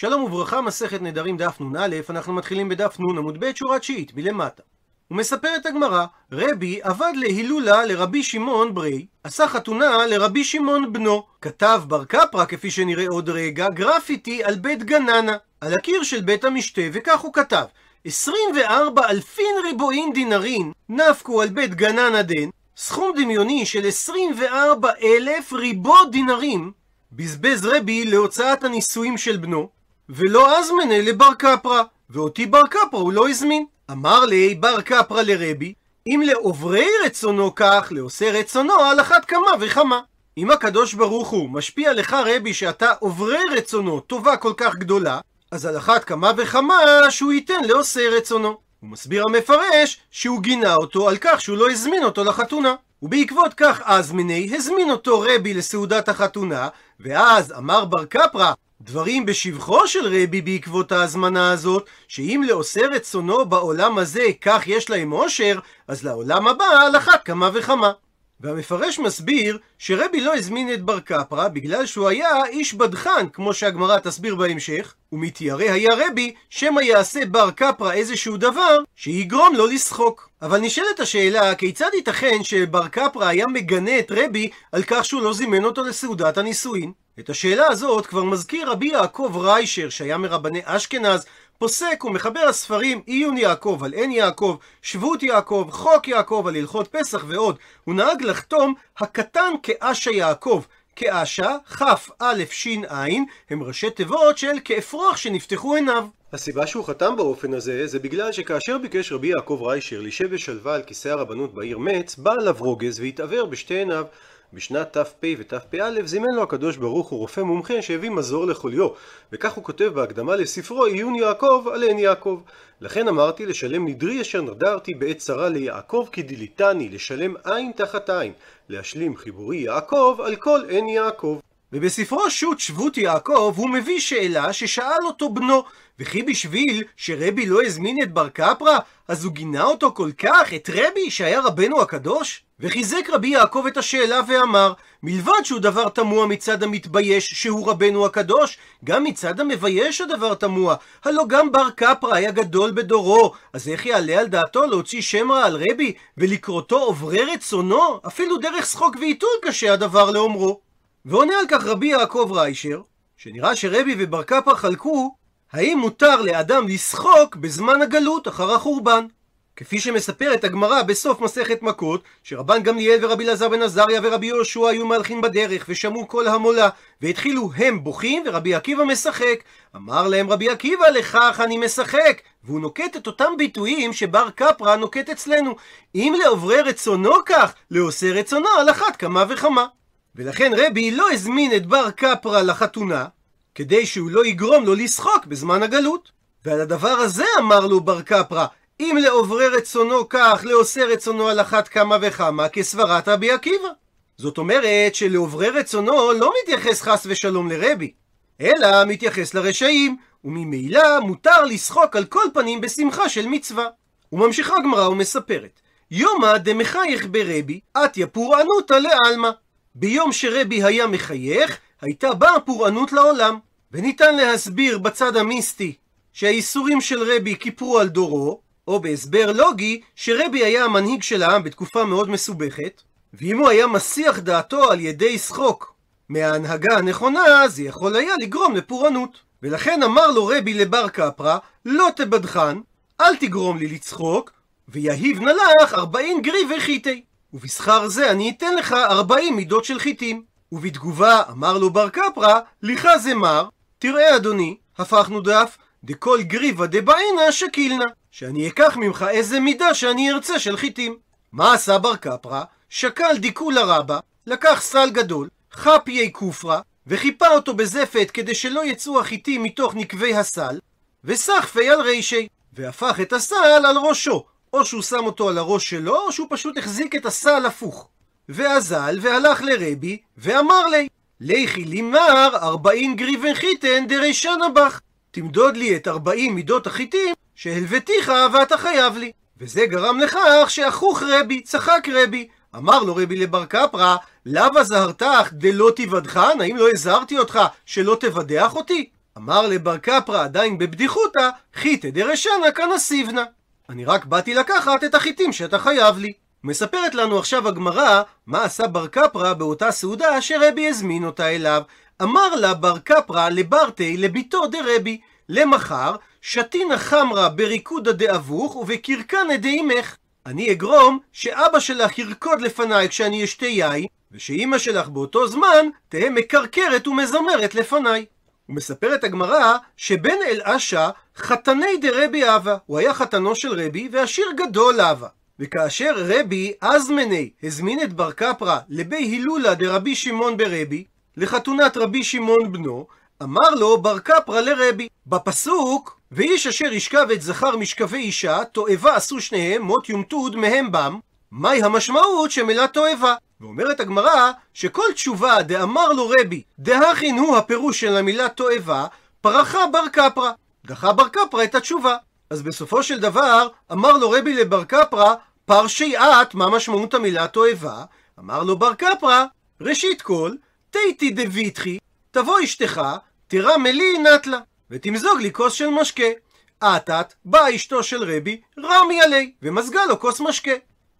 שלום וברכה, מסכת נדרים דף נ"א, אנחנו מתחילים בדף נ' עמוד ב' שורה תשיעית, מלמטה. ומספרת הגמרא, רבי עבד להילולה לרבי שמעון ברי, עשה חתונה לרבי שמעון בנו. כתב בר קפרא, כפי שנראה עוד רגע, גרפיטי על בית גננה, על הקיר של בית המשתה, וכך הוא כתב: 24 אלפין ריבועין דינרין נפקו על בית גננה דן, סכום דמיוני של 24 אלף ריבו דינרים בזבז רבי להוצאת הנישואים של בנו, ולא אזמנה לבר קפרא, ואותי בר קפרא הוא לא הזמין. אמר לי בר קפרא לרבי, אם לעוברי רצונו כך, לעושה רצונו על אחת כמה וכמה. אם הקדוש ברוך הוא משפיע לך רבי שאתה עוברי רצונו טובה כל כך גדולה, אז על אחת כמה וכמה שהוא ייתן לעושה רצונו. הוא מסביר המפרש שהוא גינה אותו על כך שהוא לא הזמין אותו לחתונה. ובעקבות כך אזמיני הזמין אותו רבי לסעודת החתונה, ואז אמר בר קפרא, דברים בשבחו של רבי בעקבות ההזמנה הזאת, שאם לעושה רצונו בעולם הזה כך יש להם עושר, אז לעולם הבא על אחת כמה וכמה. והמפרש מסביר שרבי לא הזמין את בר קפרא בגלל שהוא היה איש בדחן, כמו שהגמרא תסביר בהמשך, ומתיירא היה רבי שמא יעשה בר קפרא איזשהו דבר שיגרום לו לשחוק. אבל נשאלת השאלה, כיצד ייתכן שבר קפרא היה מגנה את רבי על כך שהוא לא זימן אותו לסעודת הנישואין? את השאלה הזאת כבר מזכיר רבי יעקב ריישר, שהיה מרבני אשכנז, פוסק ומחבר הספרים עיון יעקב על עין יעקב, שבות יעקב, חוק יעקב על הלכות פסח ועוד. הוא נהג לחתום הקטן כאשה יעקב. כאשה, כ"א ש"ע, הם ראשי תיבות של כאפרוח שנפתחו עיניו. הסיבה שהוא חתם באופן הזה, זה בגלל שכאשר ביקש רבי יעקב ריישר לישב בשלווה על כיסא הרבנות בעיר מצ, בא עליו רוגז והתעוור בשתי עיניו. בשנת ת"פ ות"פא זימן לו הקדוש ברוך הוא רופא מומחה שהביא מזור לחוליו. וכך הוא כותב בהקדמה לספרו עיון יעקב על עין יעקב לכן אמרתי לשלם נדרי אשר נדרתי בעת צרה ליעקב כי דיליתני לשלם עין תחת עין. להשלים חיבורי יעקב על כל עין יעקב ובספרו שו"ת שבות יעקב הוא מביא שאלה ששאל אותו בנו וכי בשביל שרבי לא הזמין את בר קפרא אז הוא גינה אותו כל כך, את רבי שהיה רבנו הקדוש? וחיזק רבי יעקב את השאלה ואמר, מלבד שהוא דבר תמוה מצד המתבייש שהוא רבנו הקדוש, גם מצד המבייש הדבר תמוה. הלא גם בר קפרא היה גדול בדורו, אז איך יעלה על דעתו להוציא שם רע על רבי ולקרותו עוברי רצונו? אפילו דרך שחוק ועיתול קשה הדבר לאומרו. ועונה על כך רבי יעקב ריישר, שנראה שרבי ובר קפרא חלקו האם מותר לאדם לשחוק בזמן הגלות אחר החורבן. כפי שמספרת הגמרא בסוף מסכת מכות, שרבן גמליאל ורבי אלעזר בן עזריה ורבי יהושע היו מהלכים בדרך ושמעו כל המולה, והתחילו הם בוכים ורבי עקיבא משחק. אמר להם רבי עקיבא לכך אני משחק, והוא נוקט את אותם ביטויים שבר קפרא נוקט אצלנו. אם לעוברי רצונו כך, לעושה רצונו על אחת כמה וכמה. ולכן רבי לא הזמין את בר קפרא לחתונה, כדי שהוא לא יגרום לו לשחוק בזמן הגלות. ועל הדבר הזה אמר לו בר קפרא, אם לעוברי רצונו כך, לעושה רצונו על אחת כמה וכמה, כסברת רבי עקיבא. זאת אומרת שלעוברי רצונו לא מתייחס חס ושלום לרבי, אלא מתייחס לרשעים, וממילא מותר לשחוק על כל פנים בשמחה של מצווה. וממשיכה הגמרא ומספרת, יומא דמחייך ברבי, אתיה פורענותא לעלמא. ביום שרבי היה מחייך, הייתה באה פורענות לעולם. וניתן להסביר בצד המיסטי שהאיסורים של רבי כיפרו על דורו, או בהסבר לוגי שרבי היה המנהיג של העם בתקופה מאוד מסובכת, ואם הוא היה מסיח דעתו על ידי שחוק מההנהגה הנכונה, זה יכול היה לגרום לפורענות. ולכן אמר לו רבי לבר קפרא, לא תבדחן, אל תגרום לי לצחוק, ויהיב נא לך ארבעים גריבי חיטי. ובשכר זה אני אתן לך ארבעים מידות של חיטים. ובתגובה אמר לו בר קפרא, לך זה מר, תראה אדוני, הפכנו דף, דכל גריבה דבעינה שקילנה, שאני אקח ממך איזה מידה שאני ארצה של חיטים. מה עשה בר קפרא? שקל דיקולה רבה, לקח סל גדול, חפיי כופרה, וחיפה אותו בזפת כדי שלא יצאו החיטים מתוך נקבי הסל, וסחפי על רישי, והפך את הסל על ראשו, או שהוא שם אותו על הראש שלו, או שהוא פשוט החזיק את הסל הפוך. ואזל והלך לרבי, ואמר לי, לכי לימר ארבעים גריבן חיתן דרישנה בך. תמדוד לי את ארבעים מידות החיטים שהלוותיך ואתה חייב לי. וזה גרם לכך שאחוך רבי, צחק רבי. אמר לו רבי לבר קפרא, לאו זהרתך דלא תיבדחן? האם לא הזהרתי אותך שלא תבדח אותי? אמר לבר קפרא עדיין בבדיחותא, חיתא דרשנה כנסיבנה. אני רק באתי לקחת את החיטים שאתה חייב לי. מספרת לנו עכשיו הגמרא מה עשה בר קפרא באותה סעודה שרבי הזמין אותה אליו. אמר לה בר קפרא לברטי לביתו דרבי, למחר שתינא חמרא בריקודא דאבוך ובקרקנא דאימך. אני אגרום שאבא שלך ירקוד לפניי כשאני אשתה יין, ושאימא שלך באותו זמן תהא מקרקרת ומזמרת לפניי. ומספרת הגמרא שבן אל-אשה חתני דרבי אבה, הוא היה חתנו של רבי והשיר גדול אבה. וכאשר רבי אזמני הזמין את בר קפרא לבי הילולה דרבי שמעון ברבי, לחתונת רבי שמעון בנו, אמר לו בר קפרא לרבי, בפסוק, ואיש אשר ישכב את זכר משכבי אישה, תועבה עשו שניהם, מות יומתוד מהם בם, מהי המשמעות שמילה תועבה? ואומרת הגמרא שכל תשובה דאמר לו רבי, דהכין הוא הפירוש של המילה תועבה, פרחה בר קפרא. דחה בר קפרא את התשובה. אז בסופו של דבר, אמר לו רבי לבר קפרא, פרשי את, מה משמעות המילה תועבה? אמר לו בר קפרא, ראשית כל, תיתי דביתחי, תבוא אשתך, תרמי לי נטלה, ותמזוג לי כוס של משקה. אטת, באה אשתו של רבי, רמי עלי, ומזגה לו כוס משקה.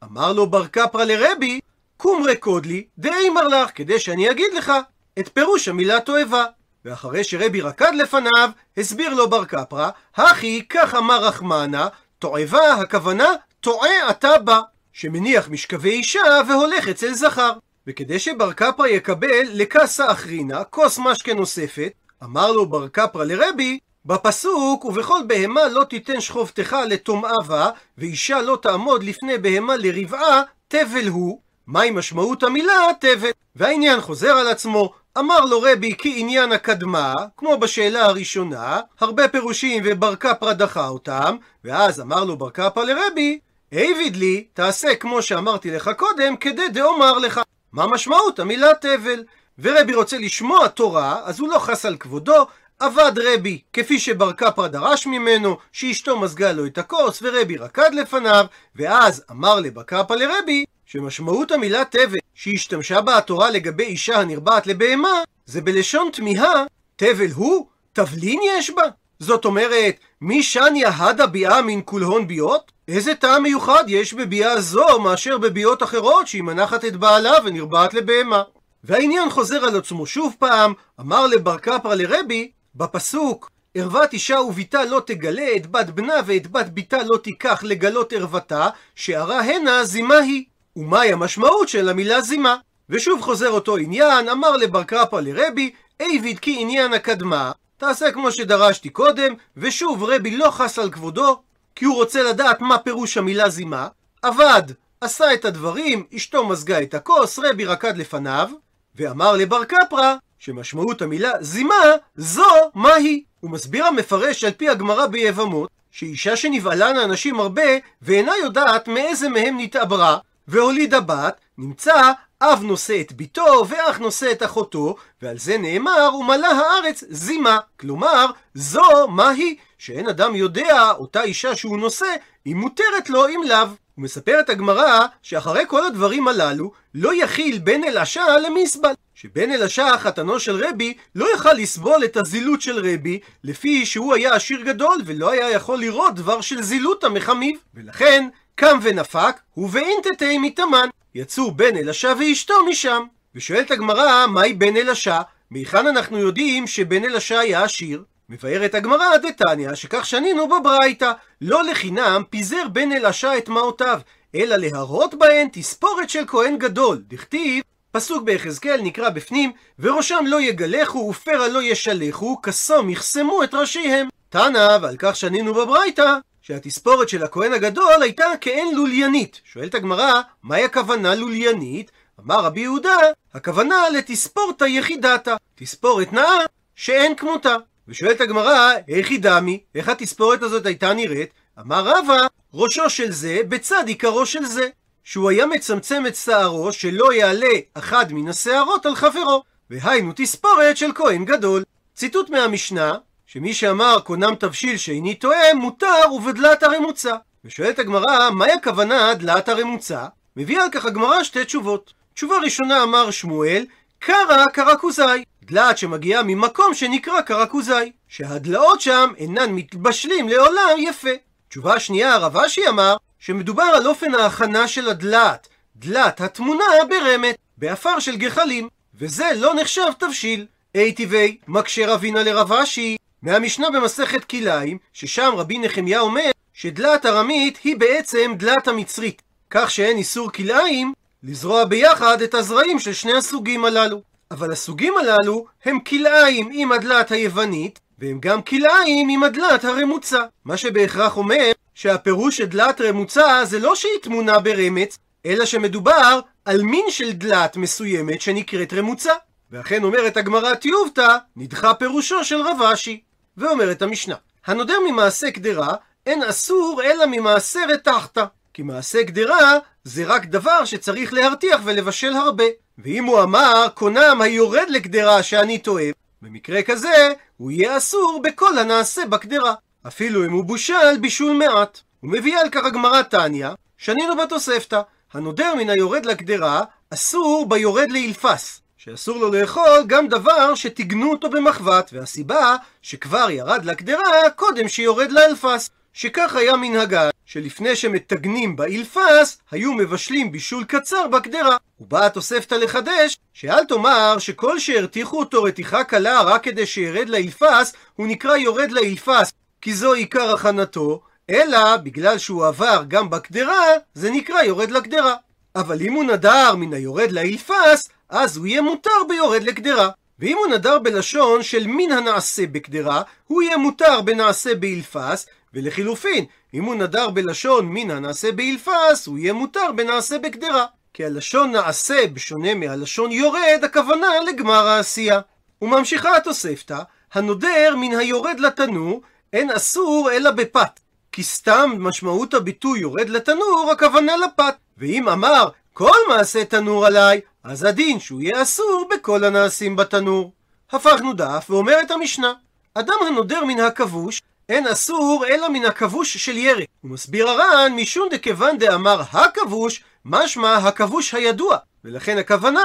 אמר לו בר קפרא לרבי, קום רקוד לי, דאמר לך, כדי שאני אגיד לך את פירוש המילה תועבה. ואחרי שרבי רקד לפניו, הסביר לו בר קפרא, הכי כך אמר רחמנה, תועבה הכוונה טועה אתה בה, שמניח משכבי אישה והולך אצל זכר. וכדי שבר קפרא יקבל לקסה אחרינה, כוס משקה נוספת, אמר לו בר קפרא לרבי, בפסוק, ובכל בהמה לא תיתן שכבתך לטומאה בה, ואישה לא תעמוד לפני בהמה לרבעה, תבל הוא. מהי משמעות המילה תבל? והעניין חוזר על עצמו, אמר לו רבי כי עניין הקדמה, כמו בשאלה הראשונה, הרבה פירושים ובר קפרא דחה אותם, ואז אמר לו בר קפרא לרבי, העביד לי, תעשה כמו שאמרתי לך קודם, כדי דאומר לך. מה משמעות המילה תבל? ורבי רוצה לשמוע תורה, אז הוא לא חס על כבודו, עבד רבי, כפי שבר קפרא דרש ממנו, שאשתו מזגה לו את הכוס, ורבי רקד לפניו, ואז אמר לבר קפרא לרבי, שמשמעות המילה תבל שהשתמשה בה התורה לגבי אישה הנרבעת לבהמה, זה בלשון תמיהה, תבל הוא? תבלין יש בה? זאת אומרת, מי שניה הדה ביאה מן כולהון ביאות? איזה טעם מיוחד יש בביאה זו מאשר בביאות אחרות שהיא מנחת את בעלה ונרבעת לבהמה? והעניין חוזר על עצמו שוב פעם, אמר לבר קפרא לרבי, בפסוק ערוות אישה וביתה לא תגלה, את בת בנה ואת בת ביתה לא תיקח לגלות ערוותה, שערה הנה זימה היא. ומהי המשמעות של המילה זימה? ושוב חוזר אותו עניין, אמר לבר קפרא לרבי, איביד כי עניין הקדמה, תעשה כמו שדרשתי קודם, ושוב רבי לא חס על כבודו, כי הוא רוצה לדעת מה פירוש המילה זימה, עבד, עשה את הדברים, אשתו מזגה את הכוס, רבי רקד לפניו, ואמר לבר קפרא, שמשמעות המילה זימה, זו מהי. הוא מסביר המפרש על פי הגמרא ביבמות, שאישה שנבהלנה אנשים הרבה, ואינה יודעת מאיזה מהם נתעברה, והולידה בת, נמצא אב נושא את ביתו, ואח נושא את אחותו, ועל זה נאמר, ומלא הארץ זימה. כלומר, זו מהי, שאין אדם יודע, אותה אישה שהוא נושא, היא מותרת לו אם לאו. ומספרת הגמרא, שאחרי כל הדברים הללו, לא יכיל בן אל-אשה למסבל. שבן אל-אשה, חתנו של רבי, לא יכל לסבול את הזילות של רבי, לפי שהוא היה עשיר גדול, ולא היה יכול לראות דבר של זילות המחמיב. ולכן, קם ונפק, ובאינטטי מתאמן. יצאו בן אל-אשה ואשתו משם. ושואלת הגמרא, מהי בן אל-אשה? מהיכן אנחנו יודעים שבן אל-אשה היה עשיר? מבארת הגמרא דתניא, שכך שנינו בברייתא, לא לחינם פיזר בן אל-אשה את מעותיו, אלא להרות בהן תספורת של כהן גדול. דכתיב, פסוק ביחזקאל נקרא בפנים, וראשם לא יגלחו ופרע לא ישלחו, כסום יחסמו את ראשיהם. תנא, ועל כך שנינו בברייתא, שהתספורת של הכהן הגדול הייתה כאין לוליינית. שואלת הגמרא, מהי הכוונה לוליינית? אמר רבי יהודה, הכוונה לתספורתא יחידתא, תספורת נאה שאין כמותה. ושואלת הגמרא, איך היא דמי? איך התספורת הזאת הייתה נראית? אמר רבא, ראשו של זה בצד עיקרו של זה. שהוא היה מצמצם את שערו שלא יעלה אחד מן השערות על חברו. והיינו תספורת של כהן גדול. ציטוט מהמשנה, שמי שאמר קונם תבשיל שאיני טועם, מותר ובדלעת הרמוצה. ושואלת הגמרא, מהי הכוונה דלעת הרמוצה? מביאה על כך הגמרא שתי תשובות. תשובה ראשונה אמר שמואל, קרקוזאי. דלעת שמגיעה ממקום שנקרא קרקוזאי, שהדלעות שם אינן מתבשלים לעולם יפה. תשובה שנייה, הרב אשי אמר שמדובר על אופן ההכנה של הדלעת, דלעת הטמונה ברמץ, באפר של גחלים, וזה לא נחשב תבשיל. אי טבעי, מקשה רבינה לרב אשי, מהמשנה במסכת כליים, ששם רבי נחמיה אומר שדלת ארמית היא בעצם דלת המצרית, כך שאין איסור כלאיים לזרוע ביחד את הזרעים של שני הסוגים הללו. אבל הסוגים הללו הם כלאיים עם הדלת היוונית, והם גם כלאיים עם הדלת הרמוצה. מה שבהכרח אומר שהפירוש של דלת רמוצה זה לא שהיא תמונה ברמץ, אלא שמדובר על מין של דלת מסוימת שנקראת רמוצה. ואכן אומרת הגמרא טיובתא, נדחה פירושו של רב אשי. ואומרת המשנה, הנודר ממעשה קדרה, אין אסור אלא ממעשה רתחתא. כי מעשה קדרה זה רק דבר שצריך להרתיח ולבשל הרבה. ואם הוא אמר, קונם היורד לקדרה שאני טועה, במקרה כזה, הוא יהיה אסור בכל הנעשה בקדרה. אפילו אם הוא בושל בישול מעט. הוא מביא על כך הגמרא תניא, שנינו בתוספתא, הנודר מן היורד לקדרה, אסור ביורד לאילפס. שאסור לו לאכול גם דבר שטיגנו אותו במחבת, והסיבה שכבר ירד לקדרה קודם שיורד לאלפס. שכך היה מנהגה, שלפני שמטגנים באילפס, היו מבשלים בישול קצר בקדרה. ובאה התוספתא לחדש, שאל תאמר שכל שהרתיחו אותו רתיחה קלה רק כדי שירד לאילפס, הוא נקרא יורד לאילפס, כי זו עיקר הכנתו, אלא בגלל שהוא עבר גם בקדרה, זה נקרא יורד לקדרה. אבל אם הוא נדר מן היורד לאילפס, אז הוא יהיה מותר ביורד לקדרה. ואם הוא נדר בלשון של מן הנעשה בקדרה, הוא יהיה מותר בנעשה באילפס, ולחילופין, אם הוא נדר בלשון מן הנעשה באילפס, הוא יהיה מותר בנעשה בקדרה. כי הלשון נעשה, בשונה מהלשון יורד, הכוונה לגמר העשייה. וממשיכה התוספתא, הנודר מן היורד לתנור, אין אסור אלא בפת. כי סתם משמעות הביטוי יורד לתנור, הכוונה לפת. ואם אמר, כל מעשה תנור עליי, אז הדין שהוא יהיה אסור בכל הנעשים בתנור. הפכנו דף ואומרת המשנה, אדם הנודר מן הכבוש, אין אסור אלא מן הכבוש של ירק. הוא מסביר הר"ן, משום דכיוון דאמר הכבוש, משמע הכבוש הידוע, ולכן הכוונה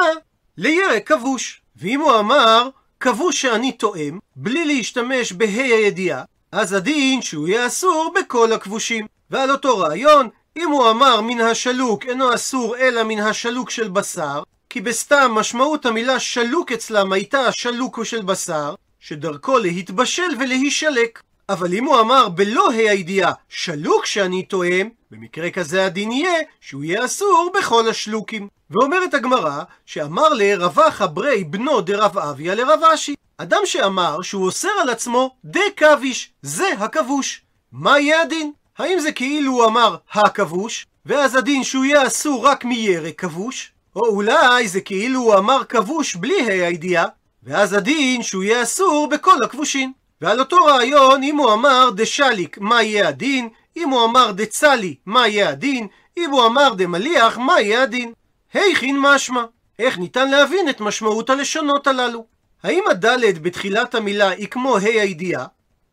לירק כבוש. ואם הוא אמר, כבוש שאני תואם, בלי להשתמש בה"א הידיעה, אז הדין שהוא יהיה אסור בכל הכבושים. ועל אותו רעיון, אם הוא אמר מן השלוק אינו אסור אלא מן השלוק של בשר, כי בסתם משמעות המילה שלוק אצלם הייתה שלוקו של בשר, שדרכו להתבשל ולהישלק. אבל אם הוא אמר בלא ה' הידיעה שלוק שאני תואם, במקרה כזה הדין יהיה שהוא יהיה אסור בכל השלוקים. ואומרת הגמרא שאמר לרווח הברי בנו דרב אביה לרב אשי. אדם שאמר שהוא אוסר על עצמו דה כביש, זה הכבוש. מה יהיה הדין? האם זה כאילו הוא אמר הכבוש, ואז הדין שהוא יהיה אסור רק מירק כבוש? או אולי זה כאילו הוא אמר כבוש בלי ה' הידיעה, ואז הדין שהוא יהיה אסור בכל הכבושים. ועל אותו רעיון, אם הוא אמר דשליק, מה יהיה הדין? אם הוא אמר דצלי, מה יהיה הדין? אם הוא אמר דמליח, מה יהיה הדין? היכין משמע. איך ניתן להבין את משמעות הלשונות הללו? האם הדלת בתחילת המילה היא כמו ה' הידיעה,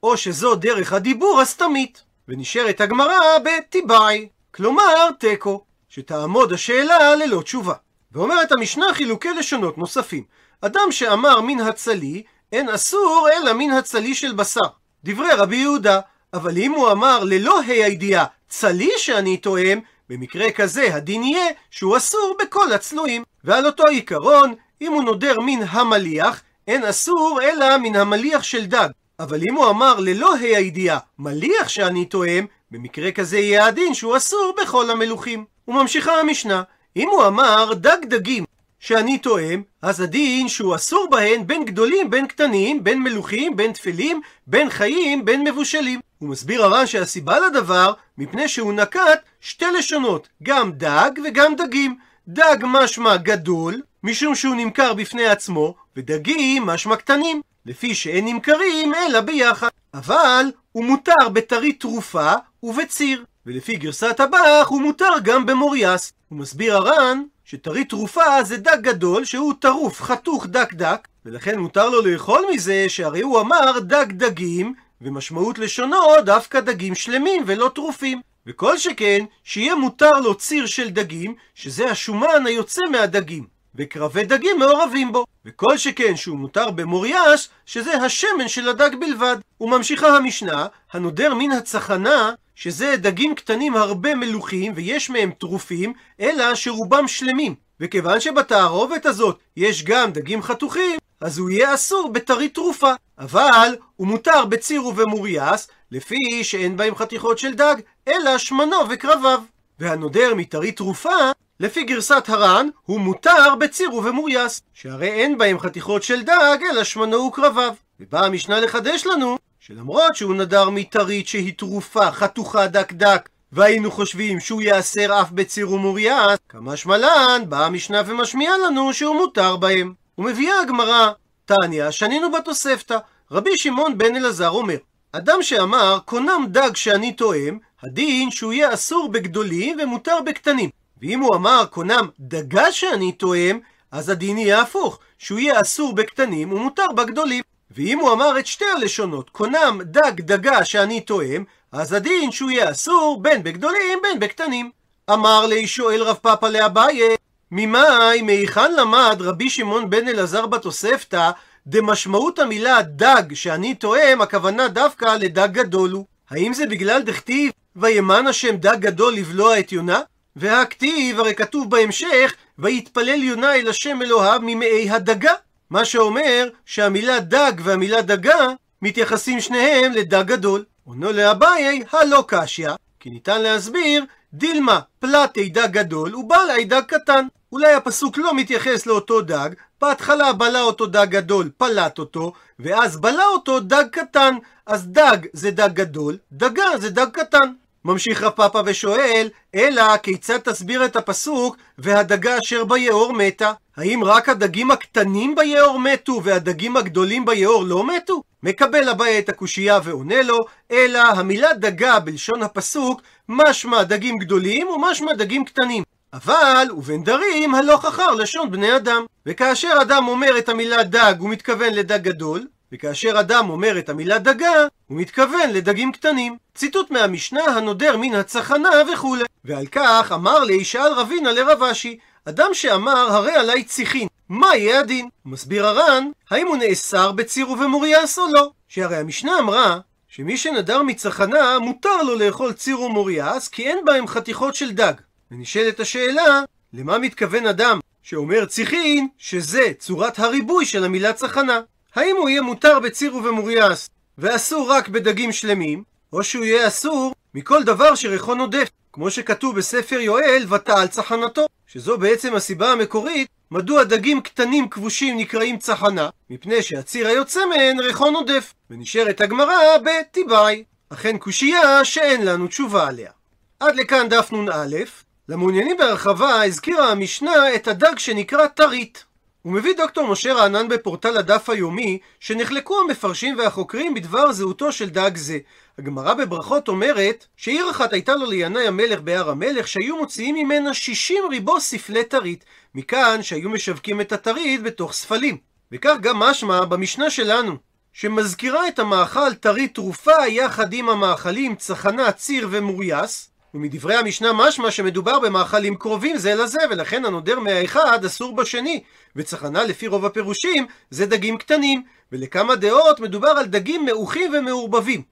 או שזו דרך הדיבור הסתמית? ונשארת הגמרא בטיבעי, כלומר תיקו, שתעמוד השאלה ללא תשובה. ואומרת המשנה חילוקי לשונות נוספים. אדם שאמר מן הצלי, אין אסור אלא מן הצלי של בשר. דברי רבי יהודה. אבל אם הוא אמר ללא ה' הידיעה צלי שאני תואם, במקרה כזה הדין יהיה שהוא אסור בכל הצלויים. ועל אותו עיקרון, אם הוא נודר מן המליח, אין אסור אלא מן המליח של דג. אבל אם הוא אמר ללא ה' הידיעה מליח שאני תואם, במקרה כזה יהיה הדין שהוא אסור בכל המלוכים. וממשיכה המשנה, אם הוא אמר דג דגים שאני תואם, אז הדין שהוא אסור בהן בין גדולים בין קטנים, בין מלוכים, בין תפלים, בין חיים, בין מבושלים. הוא מסביר הר"ן שהסיבה לדבר, מפני שהוא נקט שתי לשונות, גם דג וגם דגים. דג משמע גדול, משום שהוא נמכר בפני עצמו, ודגים משמע קטנים, לפי שאין נמכרים אלא ביחד. אבל הוא מותר בטרי תרופה ובציר, ולפי גרסת הבח הוא מותר גם במוריאס. הוא מסביר הר"ן שטרי תרופה זה דג גדול שהוא טרוף, חתוך דק דק, ולכן מותר לו לאכול מזה שהרי הוא אמר דג דגים, ומשמעות לשונו דווקא דגים שלמים ולא טרופים. וכל שכן, שיהיה מותר לו ציר של דגים, שזה השומן היוצא מהדגים. וקרבי דגים מעורבים בו. וכל שכן שהוא מותר במוריאס, שזה השמן של הדג בלבד. וממשיכה המשנה, הנודר מן הצחנה, שזה דגים קטנים הרבה מלוכים ויש מהם טרופים, אלא שרובם שלמים. וכיוון שבתערובת הזאת יש גם דגים חתוכים, אז הוא יהיה אסור בטרי תרופה. אבל הוא מותר בציר ובמוריאס, לפי שאין בהם חתיכות של דג, אלא שמנו וקרביו. והנודר מטרי תרופה, לפי גרסת הר"ן, הוא מותר בציר ובמוריאס, שהרי אין בהם חתיכות של דג, אלא שמנו וקרביו. ובאה המשנה לחדש לנו, שלמרות שהוא נדר מטרית שהיא תרופה, חתוכה דק דק, והיינו חושבים שהוא ייאסר אף בציר ומוריאס, כמה שמלן, באה המשנה ומשמיעה לנו שהוא מותר בהם. ומביאה הגמרא, תניא, שנינו בתוספתא, רבי שמעון בן אלעזר אומר, אדם שאמר, קונם דג שאני תואם, הדין שהוא יהיה אסור בגדולים ומותר בקטנים. ואם הוא אמר, קונם דגה שאני תואם, אז הדין יהיה הפוך, שהוא יהיה אסור בקטנים ומותר בגדולים. ואם הוא אמר את שתי הלשונות, קונם דג דגה שאני תואם, אז הדין שהוא יהיה אסור בין בגדולים בין בקטנים. אמר לי שואל רב פאפא לאביי, ממאי מהיכן למד רבי שמעון בן אלעזר בתוספתא דמשמעות המילה דג שאני תואם, הכוונה דווקא לדג גדול הוא. האם זה בגלל דכתיב וימן השם דג גדול לבלוע את יונה? והכתיב הרי כתוב בהמשך ויתפלל יונה אל השם אלוהיו ממאי הדגה. מה שאומר שהמילה דג והמילה דגה מתייחסים שניהם לדג גדול. עונו לאביי הלא קשיא, כי ניתן להסביר דילמה פלטי דג גדול ובעלי דג קטן. אולי הפסוק לא מתייחס לאותו דג, בהתחלה בלע אותו דג גדול, פלט אותו, ואז בלע אותו דג קטן. אז דג זה דג גדול, דגה זה דג קטן. ממשיך רב פאפא ושואל, אלא כיצד תסביר את הפסוק והדגה אשר ביאור מתה? האם רק הדגים הקטנים ביאור מתו והדגים הגדולים ביאור לא מתו? מקבל אביי את הקושייה ועונה לו, אלא המילה דגה בלשון הפסוק משמע דגים גדולים ומשמע דגים קטנים. אבל ובין דרים הלוך אחר לשון בני אדם. וכאשר אדם אומר את המילה דג הוא מתכוון לדג גדול, וכאשר אדם אומר את המילה דגה, הוא מתכוון לדגים קטנים. ציטוט מהמשנה הנודר מן הצחנה וכולי. ועל כך אמר לי, שאל רבינה לרב אשי, אדם שאמר הרי עלי ציחין, מה יהיה הדין? מסביר הר"ן, האם הוא נאסר בציר ובמוריאס או לא? שהרי המשנה אמרה שמי שנדר מצחנה מותר לו לאכול ציר ומוריאס כי אין בהם חתיכות של דג. ונשאלת השאלה, למה מתכוון אדם שאומר ציחין, שזה צורת הריבוי של המילה צחנה? האם הוא יהיה מותר בציר ובמוריאס ואסור רק בדגים שלמים, או שהוא יהיה אסור מכל דבר שריחו נודף, כמו שכתוב בספר יואל ותעל צחנתו, שזו בעצם הסיבה המקורית מדוע דגים קטנים כבושים נקראים צחנה, מפני שהציר היוצא מהן ריחו נודף. ונשארת הגמרא בטיבאי. אכן קושייה שאין לנו תשובה עליה. עד לכאן דף נ"א. למעוניינים בהרחבה הזכירה המשנה את הדג שנקרא טרית. הוא מביא דוקטור משה רענן בפורטל הדף היומי שנחלקו המפרשים והחוקרים בדבר זהותו של דג זה. הגמרא בברכות אומרת שעיר אחת הייתה לו לינאי המלך בהר המלך שהיו מוציאים ממנה 60 ריבו ספלי טרית. מכאן שהיו משווקים את הטרית בתוך ספלים. וכך גם משמע במשנה שלנו, שמזכירה את המאכל טרית תרופה יחד עם המאכלים צחנה, ציר ומוריאס, ומדברי המשנה משמע שמדובר במאכלים קרובים זה לזה, ולכן הנודר מהאחד אסור בשני. וצחנה לפי רוב הפירושים זה דגים קטנים, ולכמה דעות מדובר על דגים מעוכים ומעורבבים.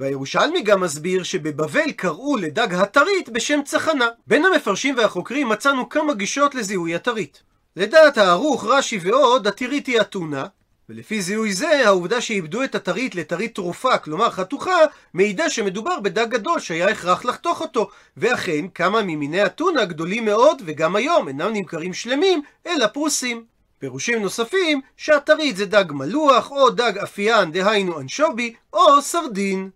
והירושלמי גם מסביר שבבבל קראו לדג הטרית בשם צחנה. בין המפרשים והחוקרים מצאנו כמה גישות לזיהוי הטרית. לדעת הערוך, רש"י ועוד, הטירית היא אתונה, ולפי זיהוי זה, העובדה שאיבדו את הטרית לטרית תרופה, כלומר חתוכה, מעידה שמדובר בדג גדול שהיה הכרח לחתוך אותו. ואכן, כמה ממיני אתונה גדולים מאוד, וגם היום אינם נמכרים שלמים, אלא פרוסים. פירושים נוספים, שהטרית זה דג מלוח, או דג אפיין, דהיינו אנשובי, או סרדין.